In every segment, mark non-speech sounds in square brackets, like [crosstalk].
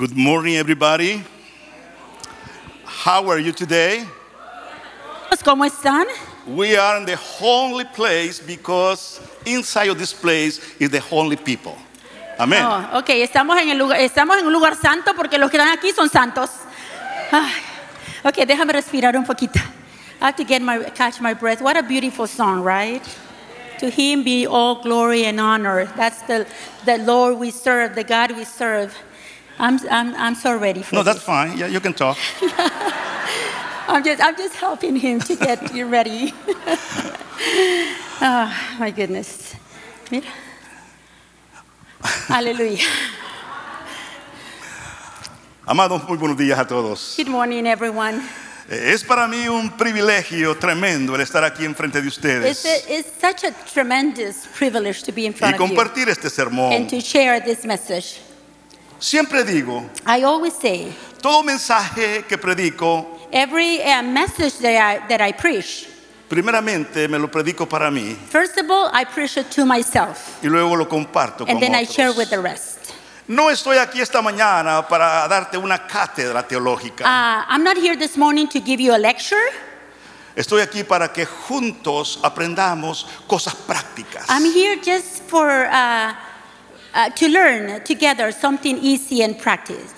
Good morning, everybody. How are you today? ¿Cómo están? We are in the holy place because inside of this place is the holy people. Amen. Oh, ok, estamos en, el lugar, estamos en un lugar santo porque los que están aquí son santos. Ay, ok, déjame respirar un poquito. I have to get my, catch my breath. What a beautiful song, right? To him be all glory and honor. That's the, the Lord we serve, the God we serve. I'm, I'm, I'm so ready for No, this. that's fine. Yeah, you can talk. [laughs] I'm just, I'm just helping him to get [laughs] you ready. oh, [laughs] my goodness. Mira. Aleluya. Amados, muy buenos días a todos. Good morning, everyone. Eh, Es para mí un privilegio tremendo el estar aquí enfrente de It's, ustedes a, it's such a tremendous privilege to be in y front of you compartir este and to share this message. Siempre digo, I always say, todo mensaje que predico, every uh, message that I, that I preach, primeramente me lo predico para mí first of all, I preach it to myself, y luego lo comparto con and then I share with otros. the rest. No estoy aquí esta mañana para darte una cátedra teológica. Uh, I'm not here this morning to give you a lecture. Estoy aquí para que juntos aprendamos cosas prácticas. I'm here just for uh, uh, to learn together something easy and practice.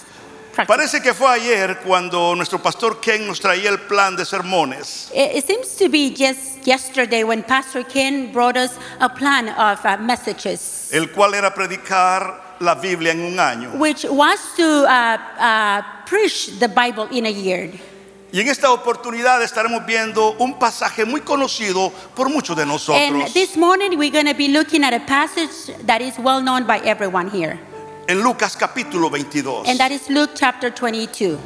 Parece que fue ayer cuando nuestro pastor Ken nos traía el plan de sermones. It, it seems to be just yesterday when Pastor Ken brought us a plan of uh, messages, el cual era predicar la Biblia en un año. which was to uh, uh, preach the Bible in a year. Y en esta oportunidad estaremos viendo un pasaje muy conocido por muchos de And nosotros. this morning we're going to be looking at a passage that is well known by everyone here, En Lucas capítulo 22. and that is Luke chapter 22.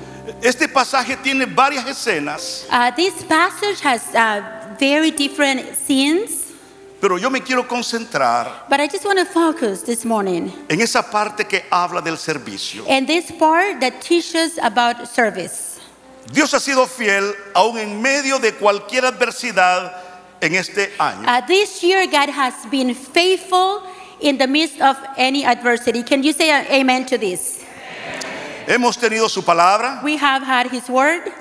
Este pasaje tiene varias escenas, Uh, this passage has uh, very different scenes. pero yo me quiero concentrar But I just want to focus this morning en esa parte que habla del servicio. in this part that teaches about service. Dios ha sido fiel aún en medio de cualquier adversidad en este año. Uh, this year, God has been faithful in the midst of any adversity. Can you say uh, amen to this? Hemos tenido su palabra We have had His word,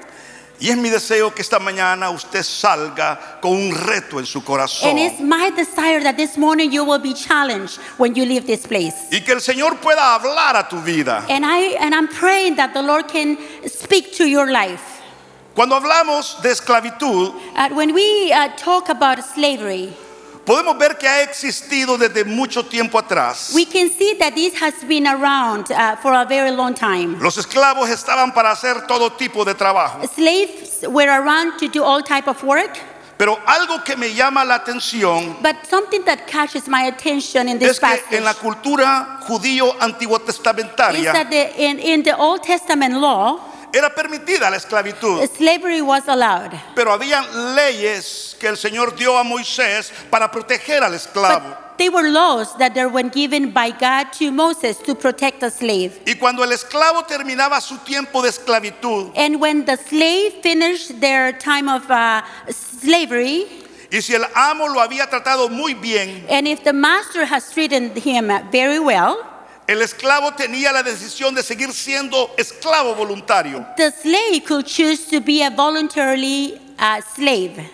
y es mi deseo que esta mañana usted salga con un reto en su corazón. and it's my desire that this morning you will be challenged when you leave this place. Y que el Señor pueda hablar a tu vida. And I and I'm praying that the Lord can speak to your life. Cuando hablamos de esclavitud, Uh, when we uh, talk about slavery, podemos ver que ha existido desde mucho tiempo atrás. we can see that this has been around uh, for a very long time. Los esclavos estaban para hacer todo tipo de trabajo. Slaves were around to do all type of work, Pero algo que me llama la atención but something that catches my attention in this es que passage en la cultura judío antiguo is testamentaria that the, in, in the Old Testament law, era permitida la esclavitud. slavery was allowed. Pero habían leyes que el Señor dio a Moisés para proteger al esclavo. But they were laws that they were given by God to Moses to protect the slave. Y cuando el esclavo terminaba su tiempo de esclavitud, And when the slave finished their time of uh, slavery, y si el amo lo había tratado muy bien, and if the master has treated him very well, el esclavo tenía la decisión de seguir siendo esclavo voluntario, the slave could choose to be a voluntarily uh, slave.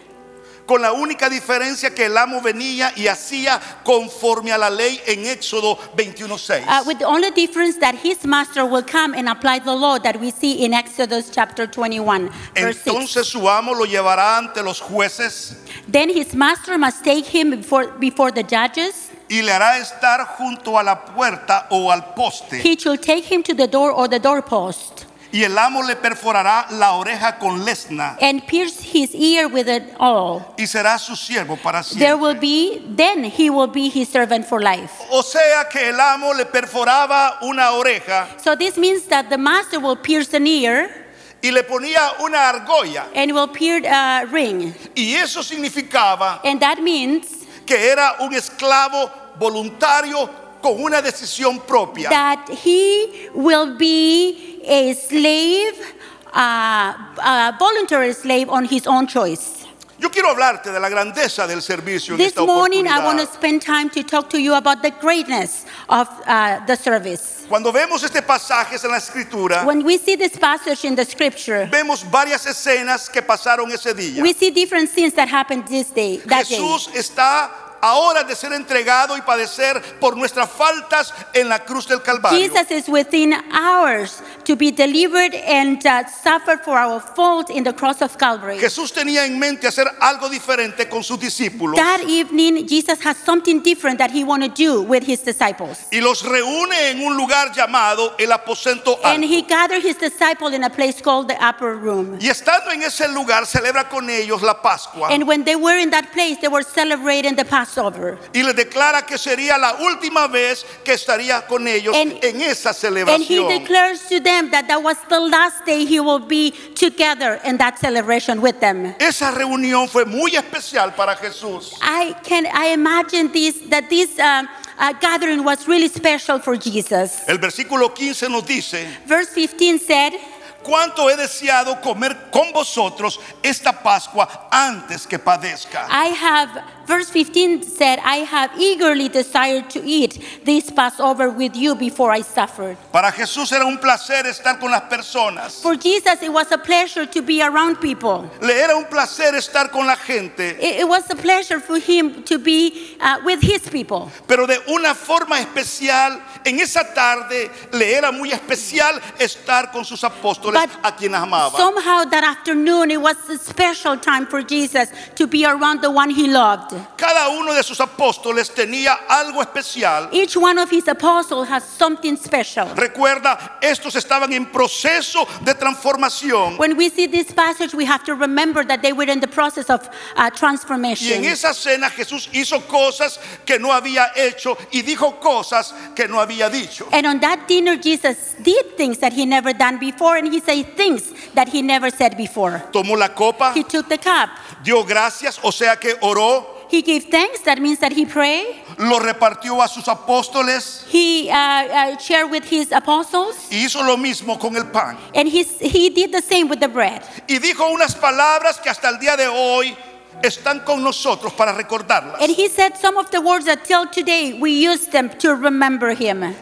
con la única diferencia que el amo venía y hacía conforme a la ley en Éxodo 21.6. Uh, with the only difference that his master will come and apply the law that we see in Exodus chapter 21, verse 6. Entonces su amo lo llevará ante los jueces Then his master must take him before, before the judges. Y le hará estar junto a la puerta o al poste. He shall take him to the door or the doorpost Y el amo le perforará la oreja con lesna and pierce his ear with an awl. y será su siervo para There will be, then he will be his servant for life. O sea que el amo le perforaba una oreja So this means that the master will pierce an ear y le ponía una argolla. and will pierce a ring. Y eso significaba And that means que era un esclavo voluntario con una decisión propia. that he will be a slave, uh, a voluntary slave on his own choice. Yo quiero hablarte de la grandeza del servicio en This esta morning, I want to spend time to talk to you about the greatness of uh, the service. Cuando vemos este pasaje en la escritura, When we see this passage in the scripture, vemos varias escenas que pasaron ese día. we see different scenes that happened this day, that day. Jesús está a horas de ser entregado y padecer por nuestras faltas en la cruz del Calvario. Jesus is within hours to be delivered and uh, suffer for our fault in the cross of Calvary. Jesús tenía en mente hacer algo diferente con sus discípulos That evening, Jesus has something different that he want to do with his disciples. y los reúne en un lugar llamado el aposento And he gathered his disciples in a place called the upper room. Y estando en ese lugar celebra con ellos la Pascua And when they were in that place, they were celebrating the Passover. y les declara que sería la última vez que estaría con ellos And- en esa And he declares to them that that was the last day he will be together in that celebration with them. Esa reunión fue muy especial para Jesús. I can I imagine this that this um, uh, gathering was really special for Jesus. El versículo 15 nos dice, Verse 15 said, cuánto he deseado comer con vosotros esta Pascua antes que padezca. I have, verse 15 said, I have eagerly desired to eat this Passover with you before I suffered. Para Jesús era un placer estar con las personas. For Jesus, it was a pleasure to be around people. Le era un placer estar con la gente, It, it was a pleasure for him to be uh, with his people. pero de una forma especial. En esa tarde le era muy especial estar con sus apóstoles But a quienes amaba. Somehow that afternoon, it was a special time for Jesus to be around the one he loved. Cada uno de sus apóstoles tenía algo especial. Each one of his apostles has something special. Recuerda, estos estaban en proceso de transformación. When we see this passage, we have to remember that they were in the process of uh, Y en transformation. esa cena Jesús hizo cosas que no había hecho y dijo cosas que no había dicho. And on that dinner, Jesus did things that he never done before, and he said things that he never said before. Tomó la copa, He took the cup. dio gracias, o sea que oró, He gave thanks. That means that he prayed. lo repartió a sus apóstoles He uh, uh, shared with his apostles, y hizo lo mismo con el pan. and he, he did the same with the bread. Y dijo unas palabras que hasta el día de hoy están con nosotros para recordarlas. And he said some of the words that till today we use them to remember him.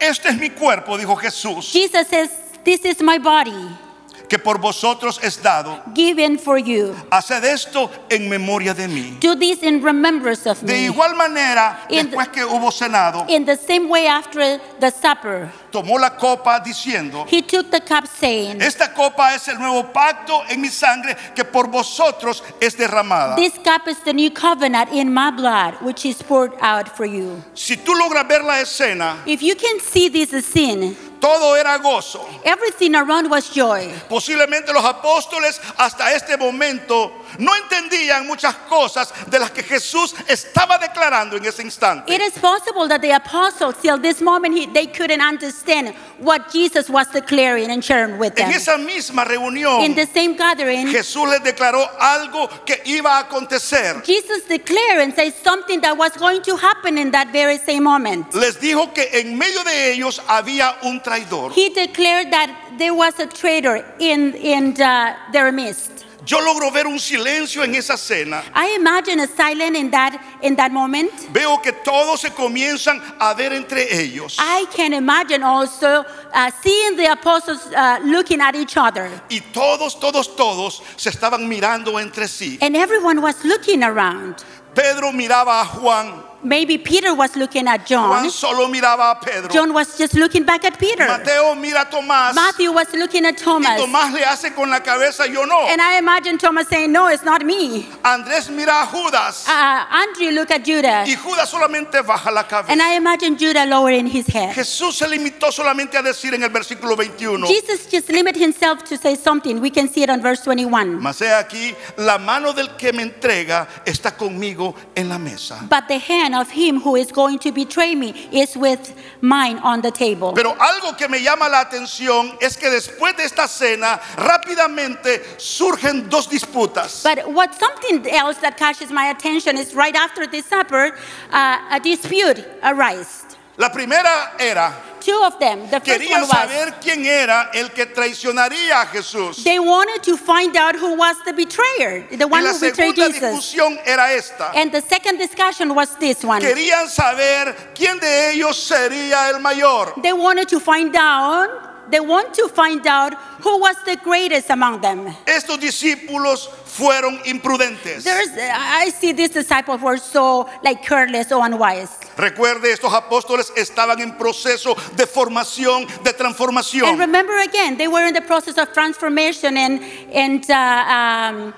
Este es mi cuerpo, dijo Jesús, Jesus says, This is my body que por vosotros es dado. given for you. Haced esto en memoria de mí. Do this in remembrance of De me. igual manera, In- después que hubo cenado, In the same way, after the supper, tomó la copa diciendo, he took the cup, saying, esta copa es el nuevo pacto en mi sangre que por vosotros es derramada. This cup is the new covenant in my blood, which is poured out for you. Si tú logras ver la escena, If you can see this sin, todo era gozo. everything around was joy. Posiblemente los apóstoles hasta este momento no entendían muchas cosas de las que Jesús estaba declarando en ese instante. It is possible that the apostles, till this moment, he, they couldn't understand what Jesus was declaring and sharing with En them. esa misma In reunión, the same gathering, Jesús les declaró algo que iba a acontecer. Jesus declared and said something that was going to happen in that very same moment. Les dijo que en medio de ellos había un traidor. He declared that there was a traitor in, in uh, their midst. Yo logro ver un silencio en esa cena. I imagine a silence in that, in that moment. Veo que todos se comienzan a ver entre ellos. I can imagine also uh, seeing the apostles uh, looking at each other. Y todos, todos, todos se estaban mirando entre sí. And everyone was looking around. Pedro miraba a Juan. Maybe Peter was looking at John. Juan solo miraba a Pedro. John was just looking back at Peter. Mateo mira a Tomás. Matthew was looking at Thomas. Y. Tomás le hace con la cabeza, yo no. And I imagine Thomas saying, No, it's not me. Andrés mira a Judas. Uh, Andrew looked at Judah. Y Judas solamente baja la cabeza. And I imagine Judah lowering his head. Jesús se limitó solamente a decir en el versículo 21. Jesus just limited himself to say something. We can see it on verse 21. Mas he aquí, la mano del que me entrega está conmigo en la mesa. But the hand of him who is going to betray me is with mine on the table. Pero algo que me llama la atención es que después de esta cena rápidamente surgen dos disputas. But what something else that catches my attention is right after the supper, uh, a dispute arose. La primera era Two of them. The first Querían one was saber quién era el que traicionaría a Jesús. they wanted to find out who was the betrayer, the Y one la who betrayed segunda Jesus. discusión era esta. And the second discussion was this one. Querían saber quién de ellos sería el mayor. They wanted to find out. They want to find out who was the greatest among them. Estos discípulos fueron imprudentes. There's, I see these disciples were so like careless or unwise. Recuerde, estos apóstoles estaban en proceso de formación, de transformación. And remember again, they were in the process of transformation and, and uh, um,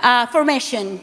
uh, formation.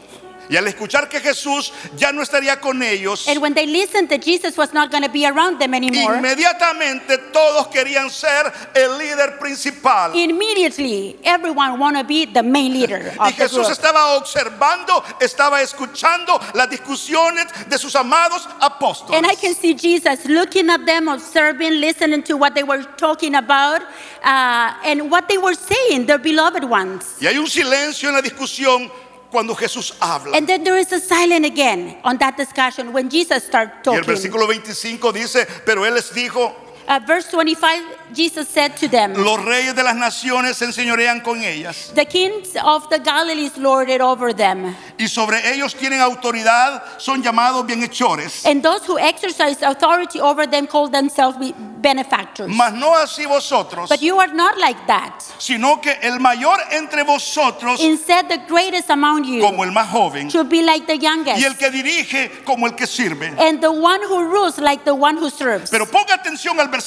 Y al escuchar que Jesús ya no estaría con ellos, And when they listened that Jesus was not going to be around them anymore, inmediatamente todos querían ser el líder principal. immediately everyone want to be the main leader [laughs] Y of the Jesús group. estaba observando, estaba escuchando las discusiones de sus amados apóstoles. And I can see Jesus looking at them, observing, listening to what they were talking about, uh, and what they were saying, their beloved ones. Y hay un silencio en la discusión cuando Jesús habla. And then there is a silence again on that discussion when Jesus started Y el talking. versículo 25 dice, pero Él les dijo, Uh, verse 25, Jesus said to them, los reyes de las naciones se enseñorean con ellas The kings of the Galilees lorded over them, y sobre ellos tienen autoridad, son llamados bienhechores. and those who exercise authority over them call themselves benefactors. Mas no así vosotros, But you are not like that. sino que el mayor entre vosotros Instead, the greatest among you como el más joven should be like the y el youngest, que dirige como el que sirve. and the one who rules like the one who serves. Pero ponga atención al versículo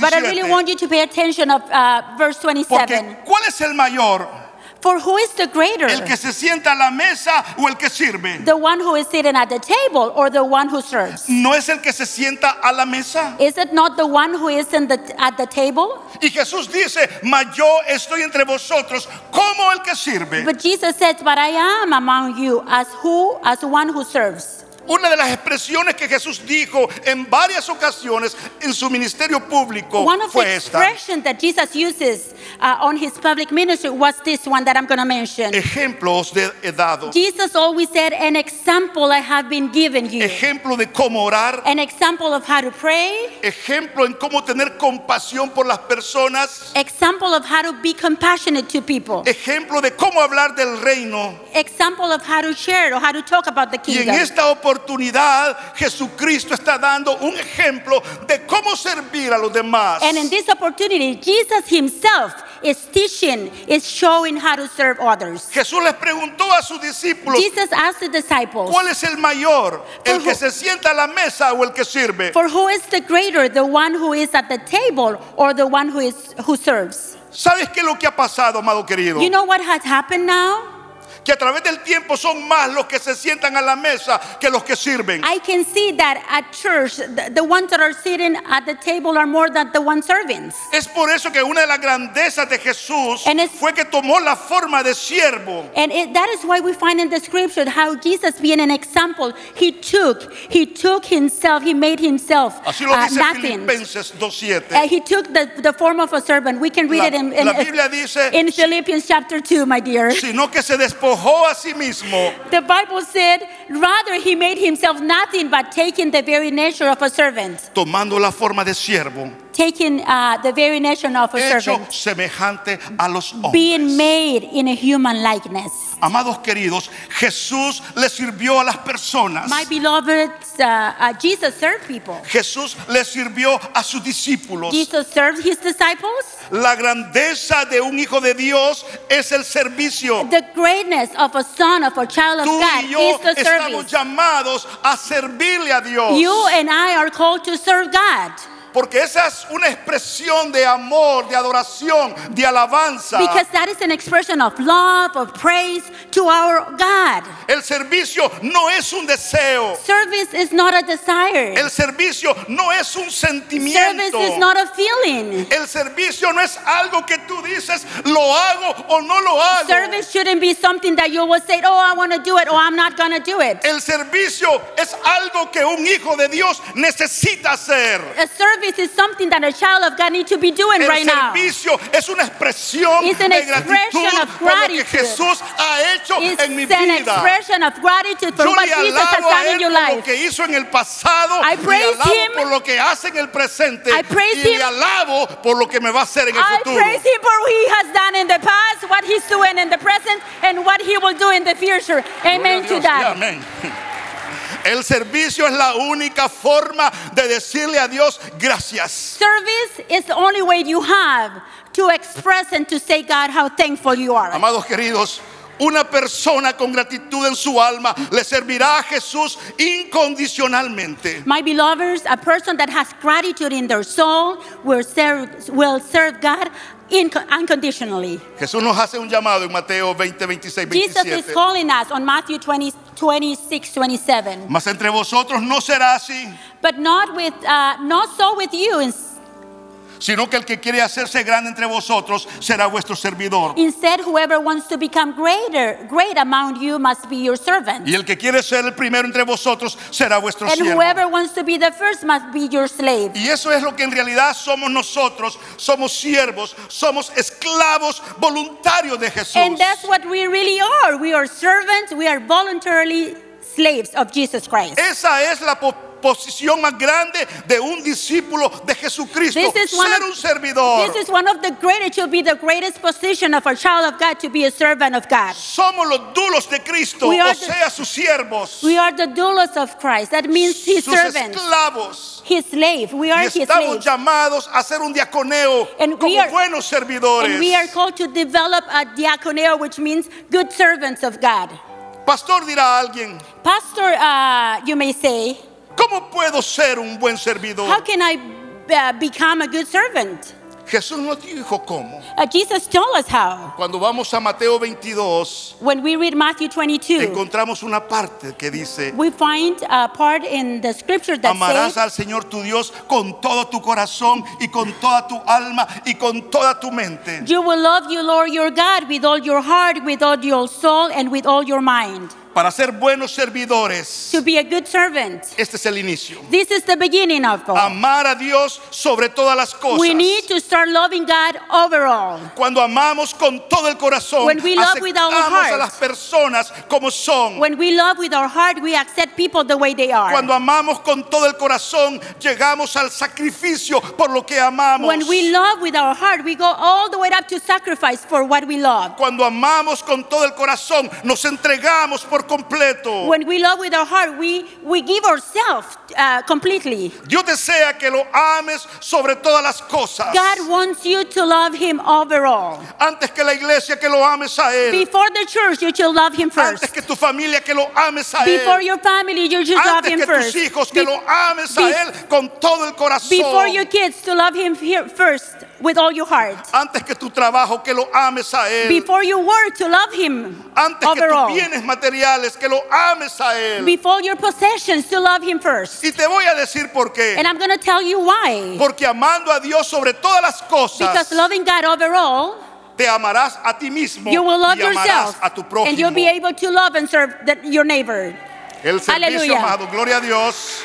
But I really want you to pay attention of uh, verse 27. Porque ¿cuál es el mayor? For who is the greater? ¿El que se sienta a la mesa o el que sirve? The one who is sitting at the table or the one who serves? ¿No es el que se sienta a la mesa? Is it not the one who is in the, at the table? Y Jesús dice, mas yo estoy entre vosotros como el que sirve. But Jesus says, But I am among you as who? As one who serves. Una de las expresiones que Jesús dijo en varias ocasiones en su ministerio público One of the fue esta. expressions that Jesus uses uh, on his public ministry was this one that I'm going to mention. Ejemplos de he dado. Jesus always said, An example I have been given you. Ejemplo de cómo orar. An example of how to pray, Ejemplo en cómo tener compasión por las personas. example of how to be compassionate to people, Ejemplo de cómo hablar del reino. example of how to share or how to talk about the Y en kingdom. esta oportunidad Jesucristo está dando un ejemplo de cómo servir a los demás. And in this opportunity, Jesus himself is teaching, is showing how to serve others. Jesús les preguntó a sus discípulos, Jesus asked the disciples, ¿cuál es el mayor? ¿El que who- se sienta a la mesa o el que sirve? For who is the greater, the one who is at the table or the one who is who serves? ¿Sabes qué es lo que ha pasado, amado querido? You know what has happened now? Que a través del tiempo son más los que se sientan a la mesa que los que sirven. I can see that at church, the, the ones that are sitting at the table are more than the ones serving. Es por eso que una de las grandezas de Jesús fue que tomó la forma de siervo. And it, that is why we find in the scripture how Jesus, being an example, he took, he took himself, he made himself Así lo uh, dice nothing. Filipenses 2.7. Uh, he took the, the form of a servant. We can read La- it in, in, dice- in Philippians chapter 2, my dear. Sino que se despojó a sí mismo, The Bible said, rather, he made himself nothing but taking the very nature of a servant, tomando la forma de siervo, taking uh, the very nature of a hecho servant, semejante a los hombres. being made in a human likeness. Amados queridos, Jesús le sirvió a las personas. My beloved, uh, uh, Jesus served people. Jesús le sirvió a sus discípulos. Jesus served his disciples. La grandeza de un hijo de Dios es el servicio. The greatness of a son, of a child of Tú God y yo is the estamos service. llamados a servirle a Dios. You and I are called to serve God Porque esa es una expresión de amor, de adoración, de alabanza. because that is an expression of love, of praise to our God. El servicio no es un deseo. Service is not a desire. El servicio no es un Service sentimiento. is not a feeling. El servicio no es algo que tú dices, lo hago o no lo hago. Service shouldn't be something that you will say, oh, I want to do it, or I'm not going to do it. El servicio es algo que un hijo de Dios necesita hacer. A service service is something that a child of God needs to be doing El right now. servicio es una expresión It's an de expression gratitud of por lo que gratitude. Jesús ha hecho It's en mi an vida. expression of gratitude for Yo what Jesus has alabo a done in Él your por lo life. que hizo en el pasado, I le praise alabo him. por lo que hace en el presente I praise y le him. alabo por lo que me va a hacer en el I futuro. praise him for what he has done in the past, what he's doing in the present, and what he will do in the future. Amen to that. Amén. El servicio es la única forma de decirle a Dios gracias. Service is the only way you have to express and to say, God, how thankful you are. Amados queridos, una persona con gratitud en su alma le servirá a Jesús incondicionalmente. My beloveds, a person that has gratitude in their soul will serve, will serve God unconditionally. Jesús nos hace un llamado en Mateo 20, 26, Jesus is 27. calling us on Matthew 20, 26, 27. Mas entre vosotros no será así, But not with, uh, not so with you. Ins- sino que el que quiere hacerse grande entre vosotros será vuestro servidor. Instead, whoever wants to become greater, great among you must be your servant. Y el que quiere ser el primero entre vosotros será vuestro And siervo. whoever wants to be the first must be your slave. Y eso es lo que en realidad somos nosotros. Somos siervos, somos esclavos voluntarios de Jesús. And that's what we really are. We are servants, we are voluntarily slaves of Jesus Christ. Esa es la posición más grande de un discípulo de Jesucristo. This is one Ser of- un servidor. This is one of the greatest, should be the greatest position of a child of God to be a servant of God. Somos los dulos de Cristo, We o are the- sea, sus siervos, We are the doulos of Christ. That means his sus servants, esclavos. his slave. We Y are his estamos slaves. llamados a hacer un diaconeo And como are- buenos servidores. And we are called to develop a diaconeo, which means good servants of God. Pastor dirá a alguien, Pastor, uh, you may say, ¿cómo puedo ser un buen servidor? how can I uh, become a good servant? Jesús nos dijo cómo. Uh, Jesus told us how. Cuando vamos a Mateo 22, When we read Matthew 22, encontramos una parte que dice, we find a part in the scripture that amarás says, al Señor tu Dios con todo tu corazón y con toda tu alma y con toda tu mente. You will love you, Lord your God, with all your heart, with all your soul, and with all your mind. Para ser buenos servidores, To be a good servant. este es el inicio. This is the beginning of all. Amar a Dios sobre todas las cosas. We need to start loving God overall. Cuando amamos con todo el corazón, When we love with our aceptamos a heart. las personas como son. When we love with our heart, we accept people the way they are. Cuando amamos con todo el corazón, llegamos al sacrificio por lo que amamos. When we love with our heart, we go all the way up to sacrifice for what we love. Cuando amamos con todo el corazón, nos entregamos por completo. When we love with our heart, we, we give ourselves uh, completely. Dios desea que lo ames sobre todas las cosas. God wants you to love Him overall. Antes que la iglesia, que lo ames a Él. Before the church, you should love Him Antes first. que tu familia, que lo ames a Before your family, you should love Antes Him que tus first. hijos, que Be- lo ames a Él con todo el corazón. Before your kids, to love Him first with all your heart. Antes que tu trabajo, que lo ames a Él. Before your work, to love Him Antes que tus overall. bienes materiales, que lo ames a Él. Before your possessions, to love Him first. Y te voy a decir por qué. And I'm going to tell you why. Porque amando a Dios sobre todas las cosas, Because loving God overall, te amarás a ti mismo you will love y amarás yourself. a tu And you'll be able to love and serve the, your neighbor. El servicio, Aleluya. amado, gloria a Dios.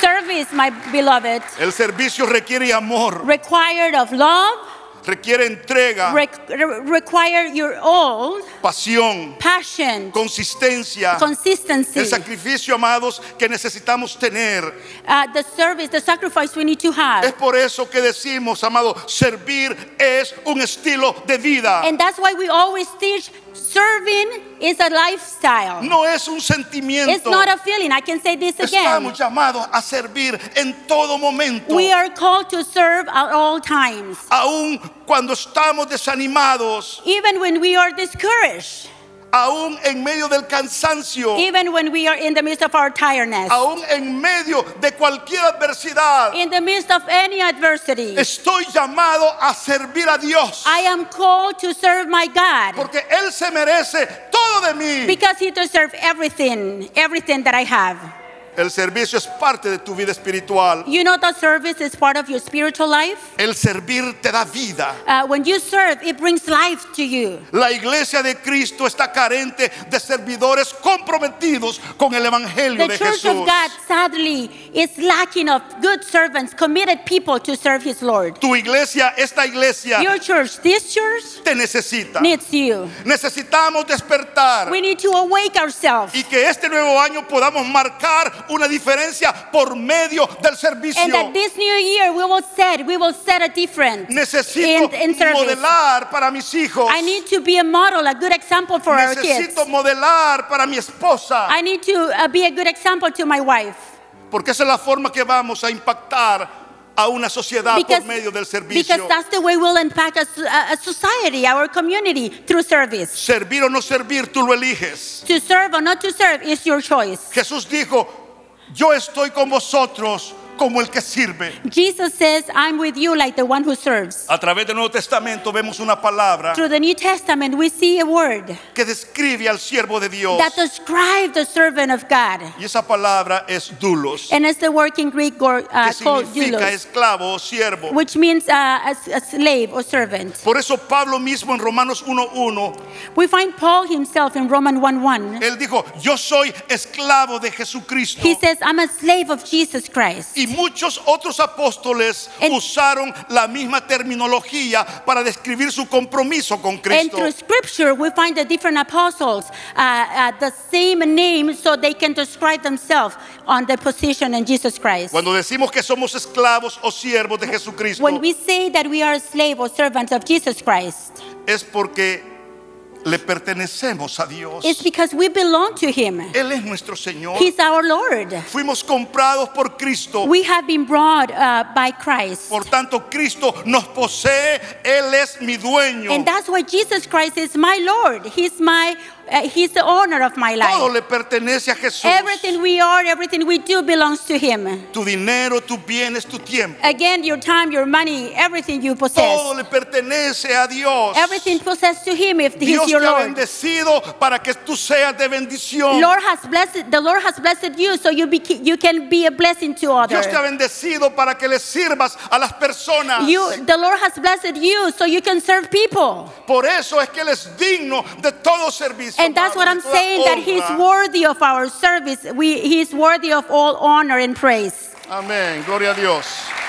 Service, my beloved, El servicio requiere amor, required of love, requiere entrega, re- re- require your all, pasión, passion, consistencia. consistency. El sacrificio, amados, que necesitamos tener. Uh, the service, the sacrifice we need to Es have. por eso que decimos, amado, servir es un estilo de vida. And that's why we always teach serving is a lifestyle. No es un It's sentimiento. not a feeling. I can say this again. Estamos llamados a servir en todo momento. We are called to serve at all times, Aún cuando estamos desanimados, even when we are discouraged, aún en medio del cansancio, even when we are in the midst of our tiredness, aún en medio de cualquier adversidad. in the midst of any adversity. Estoy llamado a servir a Dios. I am called to serve my God Porque Él se merece todo de mí. because He deserves everything, everything that I have. El servicio es parte de tu vida espiritual. You know that service is part of your spiritual life? El servir te da vida. Uh, when you serve, it brings life to you. La iglesia de Cristo está carente de servidores comprometidos con el Evangelio The de church Jesús. of God, sadly, is lacking of good servants, committed people to serve His Lord. Tu iglesia, esta iglesia, Your church, this church, te necesita. needs you. Necesitamos despertar We need to awake ourselves. y que este nuevo año podamos marcar una diferencia por medio del servicio. And that this new year we will set, we will set a difference Necesito in, in modelar para mis hijos. I need to be a model, a good example for our kids. Necesito modelar para mi esposa. I need to uh, be a good example to my wife. Porque esa es la forma que vamos a impactar a una sociedad Because, por medio del because servicio. that's the way we'll impact a- a society, our community, through service. Servir o no servir, tú lo eliges. To serve or not to serve is your choice. Jesús dijo, yo estoy con vosotros como el que sirve. Jesus says, I'm with you like the one who serves. A través del Nuevo Testamento vemos una palabra Through the New Testament, we see a word que describe al siervo de Dios. that describes the servant of God. Y esa palabra es dulos, And it's the word in Greek uh, que called significa doulos, esclavo o siervo. which means uh, a, a slave or servant. Por eso Pablo mismo en Romanos 1.1, We find Paul himself in Romans 1:1. él dijo, yo soy esclavo de Jesucristo. He says, I'm a slave of Jesus Christ. Y muchos otros apóstoles En- usaron la misma terminología para describir su compromiso con And Cristo. through scripture, we find the different apostles, uh, uh, the same name, so they can describe themselves on their position in Jesus Christ. Cuando decimos que somos esclavos o siervos de Jesucristo, When we say that we are or servants of Jesus Christ, es porque le pertenecemos a Dios. it's because we belong to Him. Él es nuestro Señor. He's our Lord. Fuimos comprados por Cristo. We have been brought uh, by Christ. Por tanto, Cristo nos posee. Él es mi dueño. And that's why Jesus Christ is my Lord. He's my uh, He's the owner of my Todo life. le pertenece a Jesús. Everything we are, everything we do belongs to Him. Tu dinero, tus bienes, tu tiempo. Again, your time, your money, everything you Todo possess. le pertenece a Dios. Everything possessed to Him if He's your te ha Lord. bendecido para que tú seas de bendición. Lord has blessed the Lord has blessed you so you be, you can be a blessing to others. Dios te ha bendecido para que le sirvas a las personas. You the Lord has blessed you so you can serve people. Por eso es que Él es digno de todo servicio. And that's what I'm saying that He's worthy of our service. We, he's worthy of all honor and praise. Amén, gloria a Dios.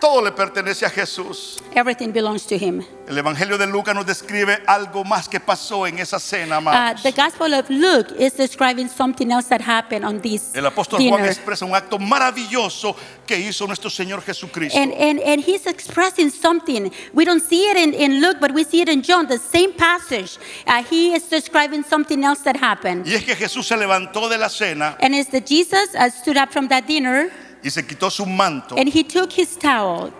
Todo le pertenece a Jesús. Everything belongs to Him. El Evangelio de Lucas nos describe algo más que pasó en esa cena, Uh, amados. the Gospel of Luke is describing something else that happened on this El apóstol Juan dinner. expresa un acto maravilloso que hizo nuestro Señor Jesucristo. And, and, and he's expressing something. We don't see it in, in Luke, but we see it in John, the same passage. Uh, he is describing something else that happened. Y es que Jesús se levantó de la cena And it's that Jesus uh, stood up from that dinner y se quitó su manto and he took his towel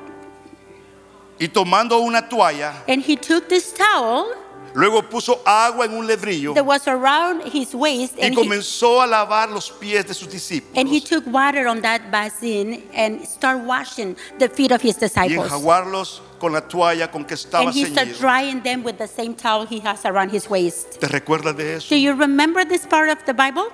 y tomando una toalla, and he took this towel luego puso agua en un lebrillo that was around his waist y and he, comenzó a lavar los pies de sus discípulos and he took water on that basin and started washing the feet of his y disciples. enjaguarlos con la toalla con que estaba And he started ceñido. drying them with the same towel he has around his waist. ¿Te recuerdas de eso? Do you remember this part of the Bible?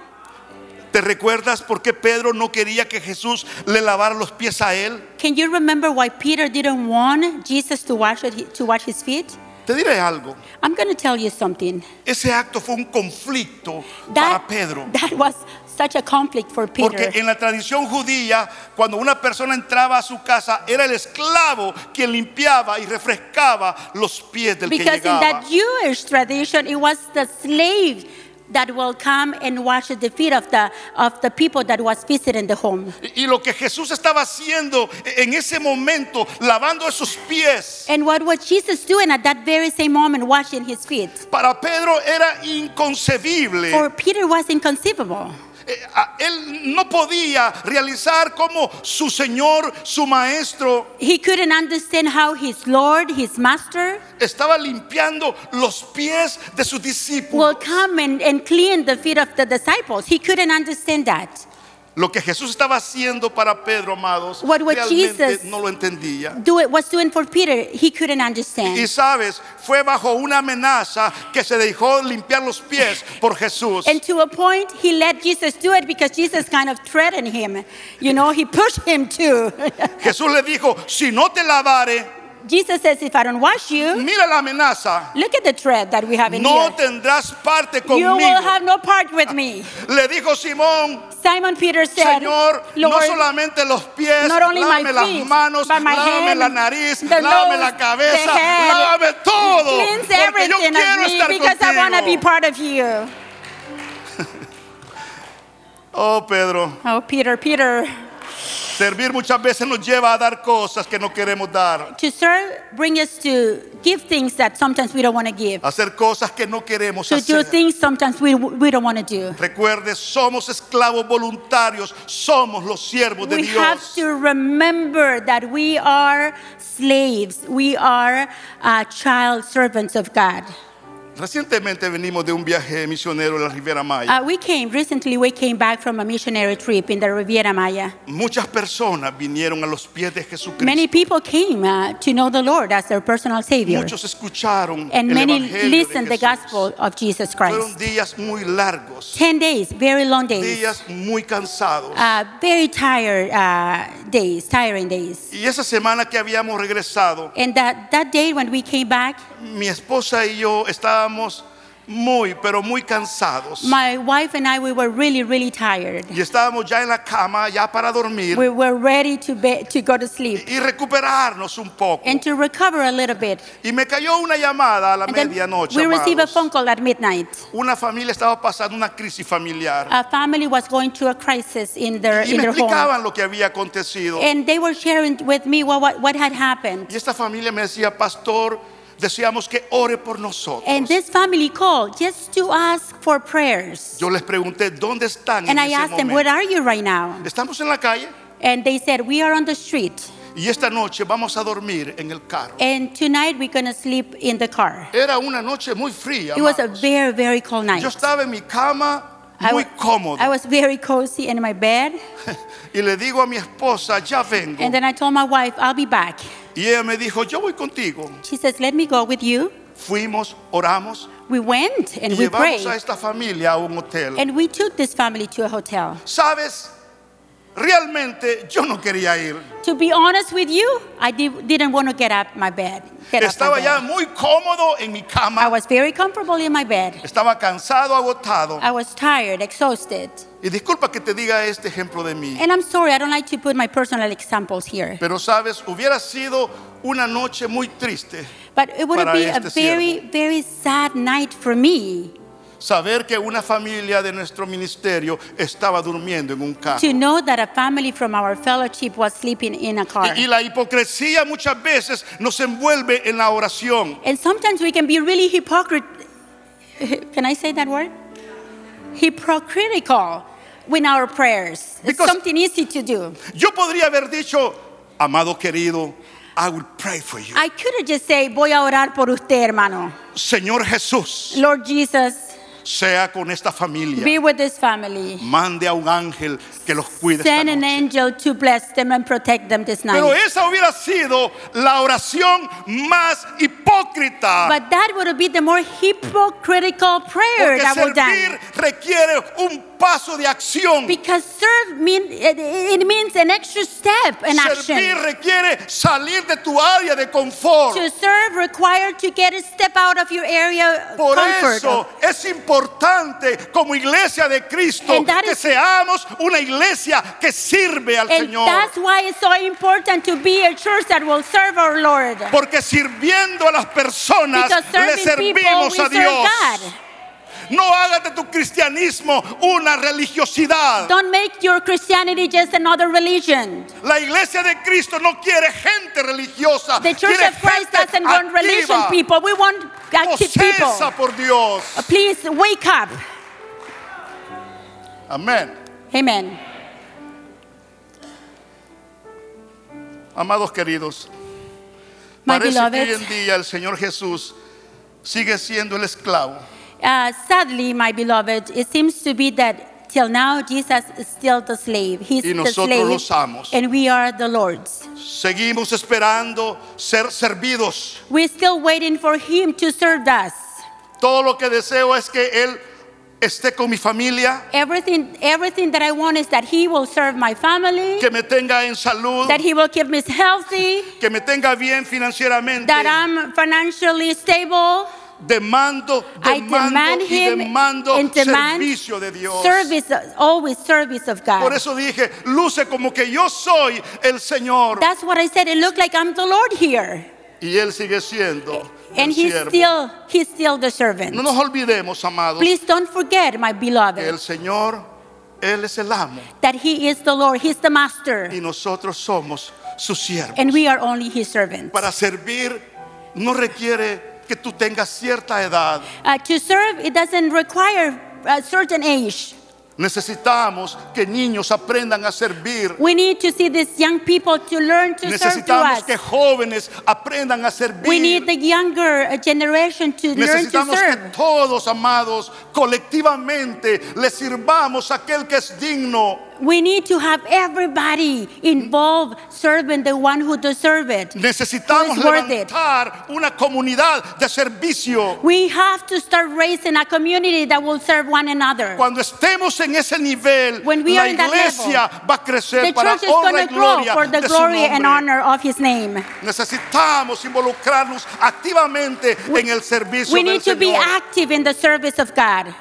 ¿Te recuerdas por qué Pedro no quería que Jesús le lavara los pies a él? Can you remember why Peter didn't want Jesus to wash, to wash his feet? Te diré algo. I'm going to tell you something. Ese acto fue un conflicto That, para Pedro. that was such a conflict for Peter. Porque en la tradición judía, cuando una persona entraba a su casa, era el esclavo quien limpiaba y refrescaba los pies del que Because in llegaba. that Jewish tradition, it was the slave that will come and wash the feet of the, of the people that was visiting the home. Y lo que Jesús estaba haciendo en ese momento, lavando esos pies, And what was Jesus doing at that very same moment, washing his feet? para Pedro era inconcebible. For Peter was inconceivable. Eh, a- Él no podía realizar como su Señor, su Maestro, He couldn't understand how his Lord, his master, estaba limpiando los pies de sus will come and, and clean the feet of the disciples. He couldn't understand that. Lo que Jesús estaba haciendo para Pedro, amados, What- realmente Jesus- no lo entendía. Do it was doing for Peter, he couldn't Y understand. sabes, fue bajo una amenaza que se dejó limpiar los pies por Jesús. And to a point, he let Jesus do it because Jesus kind of threatened him. You know, he pushed him too. [laughs] Jesús le dijo, si no te lavare, Jesus says, if I don't wash you, mira la amenaza, look at the thread that we have in no here. tendrás parte You will conmigo. have no part with me. Le dijo Simón, Simon Peter said, Señor, no Lord, solamente los pies, not only my las manos, but my hand, la nariz, the nose, la cabeza, the head, lávame todo. cleanse everything of me because I want to be contigo. part of you. [laughs] Oh, Pedro, Oh, Peter, Peter. Servir muchas veces nos lleva a dar cosas que no queremos dar, To serve brings us to give things that sometimes we don't want to give. hacer cosas que no queremos To do hacer. things sometimes we, we don't want to do. Recuerde, somos esclavos voluntarios, somos los siervos de We have Dios. to remember that we are slaves. We are uh, child servants of God. Recientemente venimos de un viaje misionero en la Riviera Maya. Uh, we came recently. We came back from a missionary trip in the Riviera Maya. Muchas personas vinieron a los pies de Jesucristo. Many people came uh, to know the Lord as their personal Savior, Muchos escucharon and el many evangelio listened de the Jesús. gospel of Jesus Fueron Christ. días muy largos, Ten days, very long days, días muy cansados. uh, very tired uh, days, tiring days. Y esa semana que habíamos regresado, And that, that day when we came back, mi esposa y yo estábamos muy, pero muy cansados. my wife and I, we were really, really tired. Y estábamos ya en la cama, ya para dormir We were ready to, be, to go to sleep y recuperarnos un poco. and to recover a little bit. Y me cayó una llamada a la medianoche. we received a phone call at midnight. Una familia estaba pasando una crisis familiar. A family was going through a crisis in their, Y in me their home. explicaban lo que había acontecido. And they were sharing with me what, what, what had happened. Y esta familia me decía, pastor, deseamos que ore por nosotros. And this family called just to ask for prayers. Yo les pregunté, ¿dónde están And en I ese asked them, momento? Where are you right now? Estamos en la calle And they said, We are on the street. y esta noche vamos a dormir en el carro. And tonight we're going to sleep in the car. Era una noche muy fría. It was a amados. very, very cold night. Yo estaba en mi cama muy wa- cómodo I was very cozy in my bed. [laughs] y le digo a mi esposa, ya vengo. And then I told my wife, I'll be back. Y ella me dijo, yo voy contigo. She says, Let me go with you. Fuimos, oramos We went y and we llevamos prayed. a esta familia a un hotel. And we took this family to a hotel. Sabes, realmente yo no quería ir. To be honest with you, I did, didn't want to get up my bed. Get up my Estaba ya bed. muy cómodo en mi I cama. was very comfortable in my bed. Estaba cansado, agotado. I was tired, exhausted. Y disculpa que te diga este ejemplo de mí. And I'm sorry, I don't like to put my personal examples here. Pero sabes, hubiera sido una noche muy triste But it would Para be a este very, very sad night for me saber que una familia de nuestro ministerio estaba durmiendo en un carro. to know that a family from our fellowship was sleeping in a car. Y, y la hipocresía muchas veces nos envuelve en la oración. And sometimes we can be really hypocrite. [laughs] Can I say that word? Hypocritical with our prayers. It's Because- something easy to do. Yo podría haber dicho, amado querido, I will pray for you. I could have just say, voy a orar por usted, hermano. Señor Jesús, Lord Jesus, sea con esta familia. be with this family. Mande a un ángel que los cuide. esta Send an angel to bless them and protect them this Pero night. esa hubiera sido la oración más hipócrita. But that would be the more hypocritical prayer Porque that servir done. requiere un paso de acción. Because serve mean, it, means an extra step, an Servir action. requiere salir de tu área de confort. To serve required to get a step out of your area of Por comfort. eso es importante como iglesia de Cristo And que is- seamos una iglesia que sirve al and Señor. that's why it's so important to be a church that will serve our Lord. Porque sirviendo a las personas le people, servimos a Dios. No hagas de tu cristianismo una religiosidad. Don't make your Christianity just another religion. La iglesia de Cristo no quiere gente religiosa. The Church quiere of Christ doesn't want religion activa, people. We want active posesa people. por Dios. Please wake up. Amén. Amen. Amados queridos, My parece que hoy en día el Señor Jesús sigue siendo el esclavo. Uh, sadly, my beloved, it seems to be that till now, Jesus is still the slave. He's Y the nosotros slave, los amos. and we are the Lord's. Seguimos esperando ser servidos. We're still waiting for Him to serve us. Todo lo que deseo es que Él esté con mi familia, Everything, everything that I want is that He will serve my family, que me tenga en salud, that He will keep me healthy, que me tenga bien financieramente. that I'm financially stable. Demando, demando demand y demando and demand servicio de Dios. service, always service of Por God. eso dije, luce como que yo soy el Señor. That's what I said. It looked like I'm the Lord here. Y Él sigue siendo And he's siervo. still, he's still the servant. No nos olvidemos, amados, Please don't forget, my que el beloved, Señor, Él es el amo. that he is the Lord. He's the master. Y nosotros somos sus siervos. And we are only his servants. Para servir no requiere que tú tengas cierta edad. Uh, to serve, it doesn't require a certain age. Necesitamos que niños aprendan a servir. We need to see these young people to learn to serve to Necesitamos us. que jóvenes aprendan a servir. We need the younger uh, generation to learn to Necesitamos que serve. todos, amados, colectivamente le sirvamos a aquel que es digno. We need to have everybody involved serving the one who deserves it. Necesitamos Who is worth it. levantar una comunidad de servicio. We have to start raising a community that will serve one another. Cuando estemos en ese nivel, When we la are in that iglesia va a crecer The para church is honra going y to grow gloria for the de su glory and honor of his name. Necesitamos involucrarnos activamente en el servicio We del need to be Señor. active in the service of God.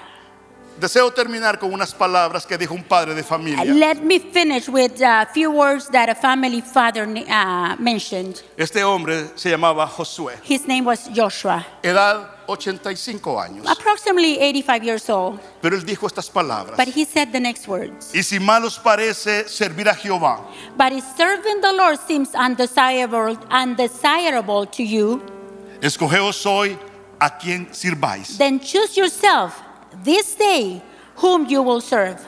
Deseo terminar con unas palabras que dijo un padre de familia. Let me finish with a few words that a family father uh, mentioned. Este hombre se llamaba Josué, His name was Joshua, edad 85 años. approximately 85 years old. Pero él dijo estas palabras. But he said the next words. Y si mal os parece servir a Jehová, But if serving the Lord seems undesirable, undesirable to you, escogeos hoy a quien sirváis. then choose yourself this day whom you will serve.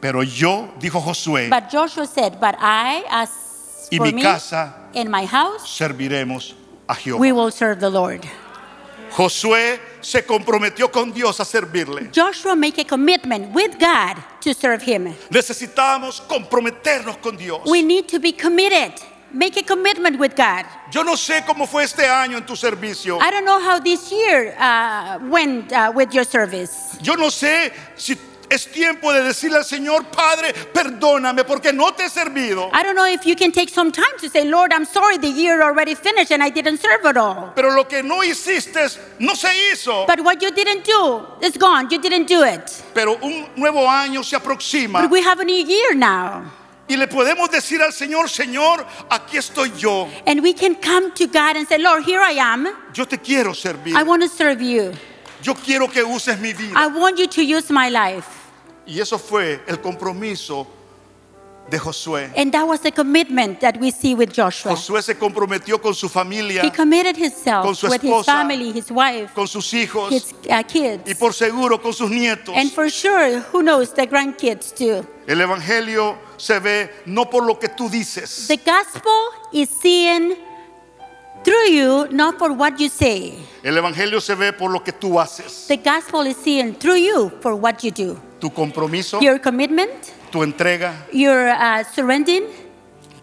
Pero yo, dijo Josué, But Joshua said, But I, as y for mi me casa and my house, serviremos a Jehová. we will serve the Lord. Josué se comprometió con Dios a servirle. Joshua make a commitment with God to serve him. Necesitamos comprometernos con Dios. We need to be committed. Make a commitment with God. Yo no sé cómo fue este año en tu servicio. I don't know how this year uh, went uh, with your service. Yo no sé si es tiempo de decirle al Señor, Padre, perdóname porque no te he servido. I don't know if you can take some time to say, Lord, I'm sorry the year already finished and I didn't serve at all. Pero lo que no hiciste no se hizo. But what you didn't do is gone. You didn't do it. Pero un nuevo año se aproxima But we have a new year now. Y le podemos decir al Señor, Señor, aquí estoy yo. And we can come to God and say, Lord, here I am. Yo te quiero servir. I want to serve you. Yo quiero que uses mi vida. I want you to use my life. Y eso fue el compromiso de Josué. And that was the commitment that we see with Joshua. Josué se comprometió con su familia, He committed Con himself su with his esposa. family, his wife, con sus hijos his uh, y kids, por seguro con sus nietos. and for sure, who knows, the grandkids too. El Evangelio se ve no por lo que tú dices, The gospel is seen through you, not for what you say. el Evangelio se ve por lo que tú haces. The gospel is seen through you for what you do. Tu compromiso, Your commitment, tu entrega, your uh, surrendering,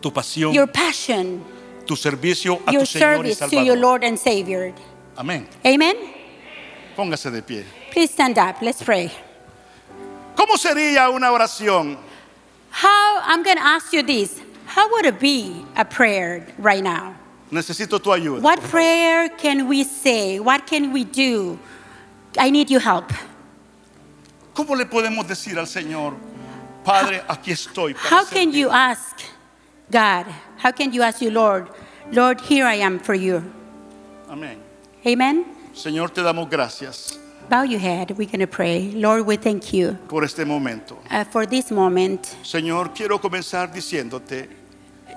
tu pasión, your passion, tu servicio a your tu Señor y service to your Salvador. Lord and Savior. Amén. Amen? Póngase de pie. Please stand up. Let's pray. ¿Cómo sería una oración? How, I'm going to ask you this. How would it be a prayer right now? Necesito tu ayuda. What prayer can we say? What can we do? I need your help. ¿Cómo le podemos decir al Señor, Padre, aquí estoy? para How can servir"? you ask God? How can you ask you, Lord? Lord, here I am for you. Amén. Amen? Señor, te damos gracias Bow your head. We're going to pray. Lord, we thank you por este momento. uh, for this moment. Señor, quiero comenzar diciéndote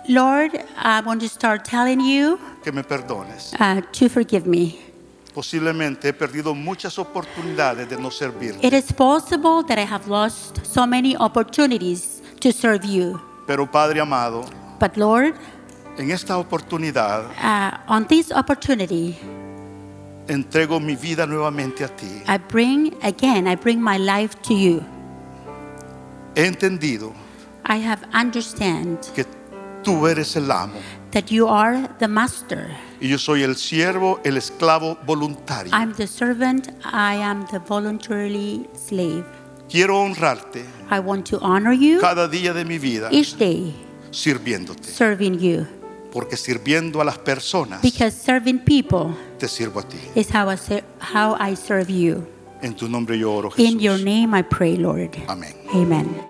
Lord, I want to start telling you que me perdones. uh, to forgive me. Posiblemente he perdido muchas oportunidades de no servir, It is possible that I have lost so many opportunities to serve you. pero Padre amado, But Lord, en esta oportunidad uh, on this opportunity, entrego mi vida nuevamente a ti. I bring again, I bring my life to you. he entendido I have understand que tú eres el amo that you are the master. Y yo soy el siervo, el esclavo voluntario. I'm the servant. I am the voluntarily slave. Quiero honrarte I want to honor you cada día de mi vida each day, sirviéndote, serving you. porque sirviendo a las personas Because serving people te sirvo a ti. is how I, ser- how I serve you. En tu nombre yo oro, In your Jesús. name I pray, Lord. Amén. Amen.